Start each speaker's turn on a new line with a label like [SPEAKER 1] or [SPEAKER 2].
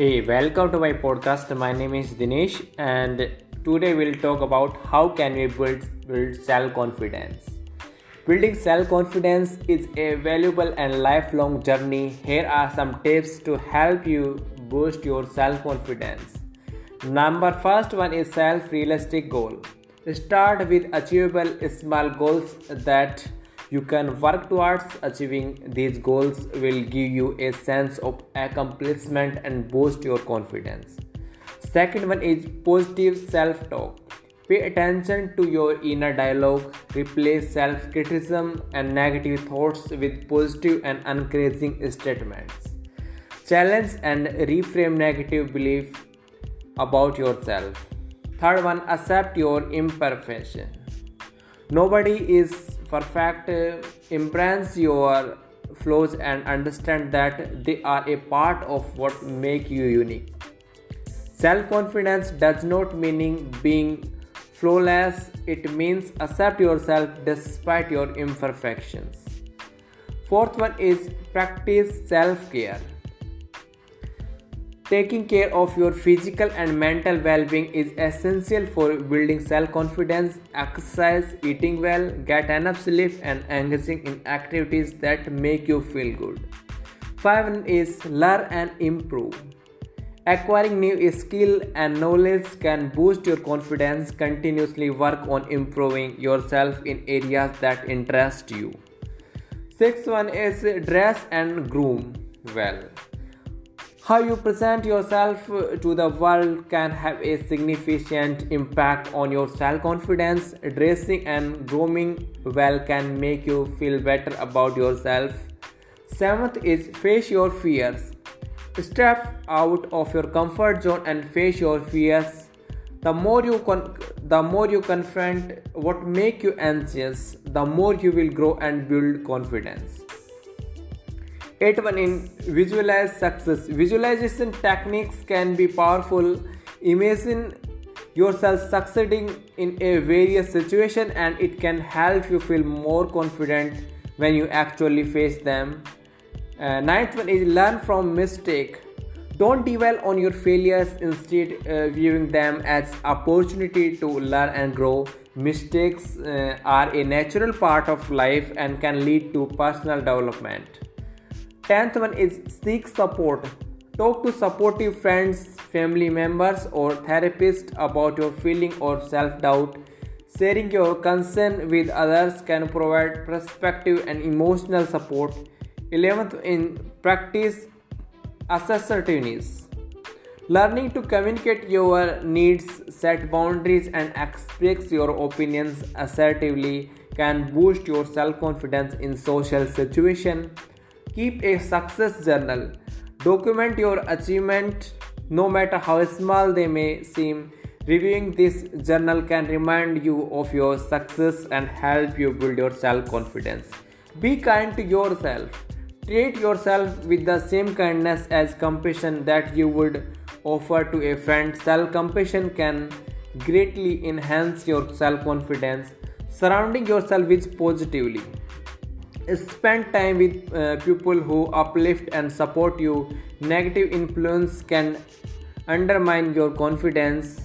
[SPEAKER 1] Hey, welcome to my podcast. My name is Dinesh, and today we'll talk about how can we build build self confidence. Building self confidence is a valuable and lifelong journey. Here are some tips to help you boost your self confidence. Number first one is self realistic goal. Start with achievable small goals that you can work towards achieving these goals will give you a sense of accomplishment and boost your confidence. Second one is positive self talk pay attention to your inner dialogue replace self criticism and negative thoughts with positive and encouraging statements. Challenge and reframe negative belief about yourself. Third one accept your imperfection. Nobody is perfect uh, embrace your flaws and understand that they are a part of what make you unique. Self confidence does not mean being flawless. It means accept yourself despite your imperfections. Fourth one is practice self care Taking care of your physical and mental well being is essential for building self confidence. Exercise, eating well, get enough sleep, and engaging in activities that make you feel good. 5 is learn and improve. Acquiring new skill and knowledge can boost your confidence. Continuously work on improving yourself in areas that interest you. Sixth one is dress and groom well. How you present yourself to the world can have a significant impact on your self confidence. Dressing and grooming well can make you feel better about yourself. Seventh is face your fears. Step out of your comfort zone and face your fears. The more you con- the more you confront what make you anxious, the more you will grow and build confidence. 8 1 in visualize success. Visualization techniques can be powerful. Imagine yourself succeeding in a various situation and it can help you feel more confident when you actually face them. Uh, ninth one is learn from mistake. Don't dwell on your failures. Instead uh, viewing them as opportunity to learn and grow. Mistakes uh, are a natural part of life and can lead to personal development 10th one is seek support. Talk to supportive friends family members or therapist about your feeling or self-doubt. Sharing your concern with others can provide perspective and emotional support. 11th in practice assertiveness. Learning to communicate your needs set boundaries and express your opinions assertively can boost your self-confidence in social situations Keep a success journal. Document your achievement no matter how small they may seem. Reviewing this journal can remind you of your success and help you build your self confidence. Be kind to yourself. Treat yourself with the same kindness as compassion that you would offer to a friend. Self compassion can greatly enhance your self confidence. Surrounding yourself with positively spend time with uh, people who uplift and support you. Negative influence can undermine your confidence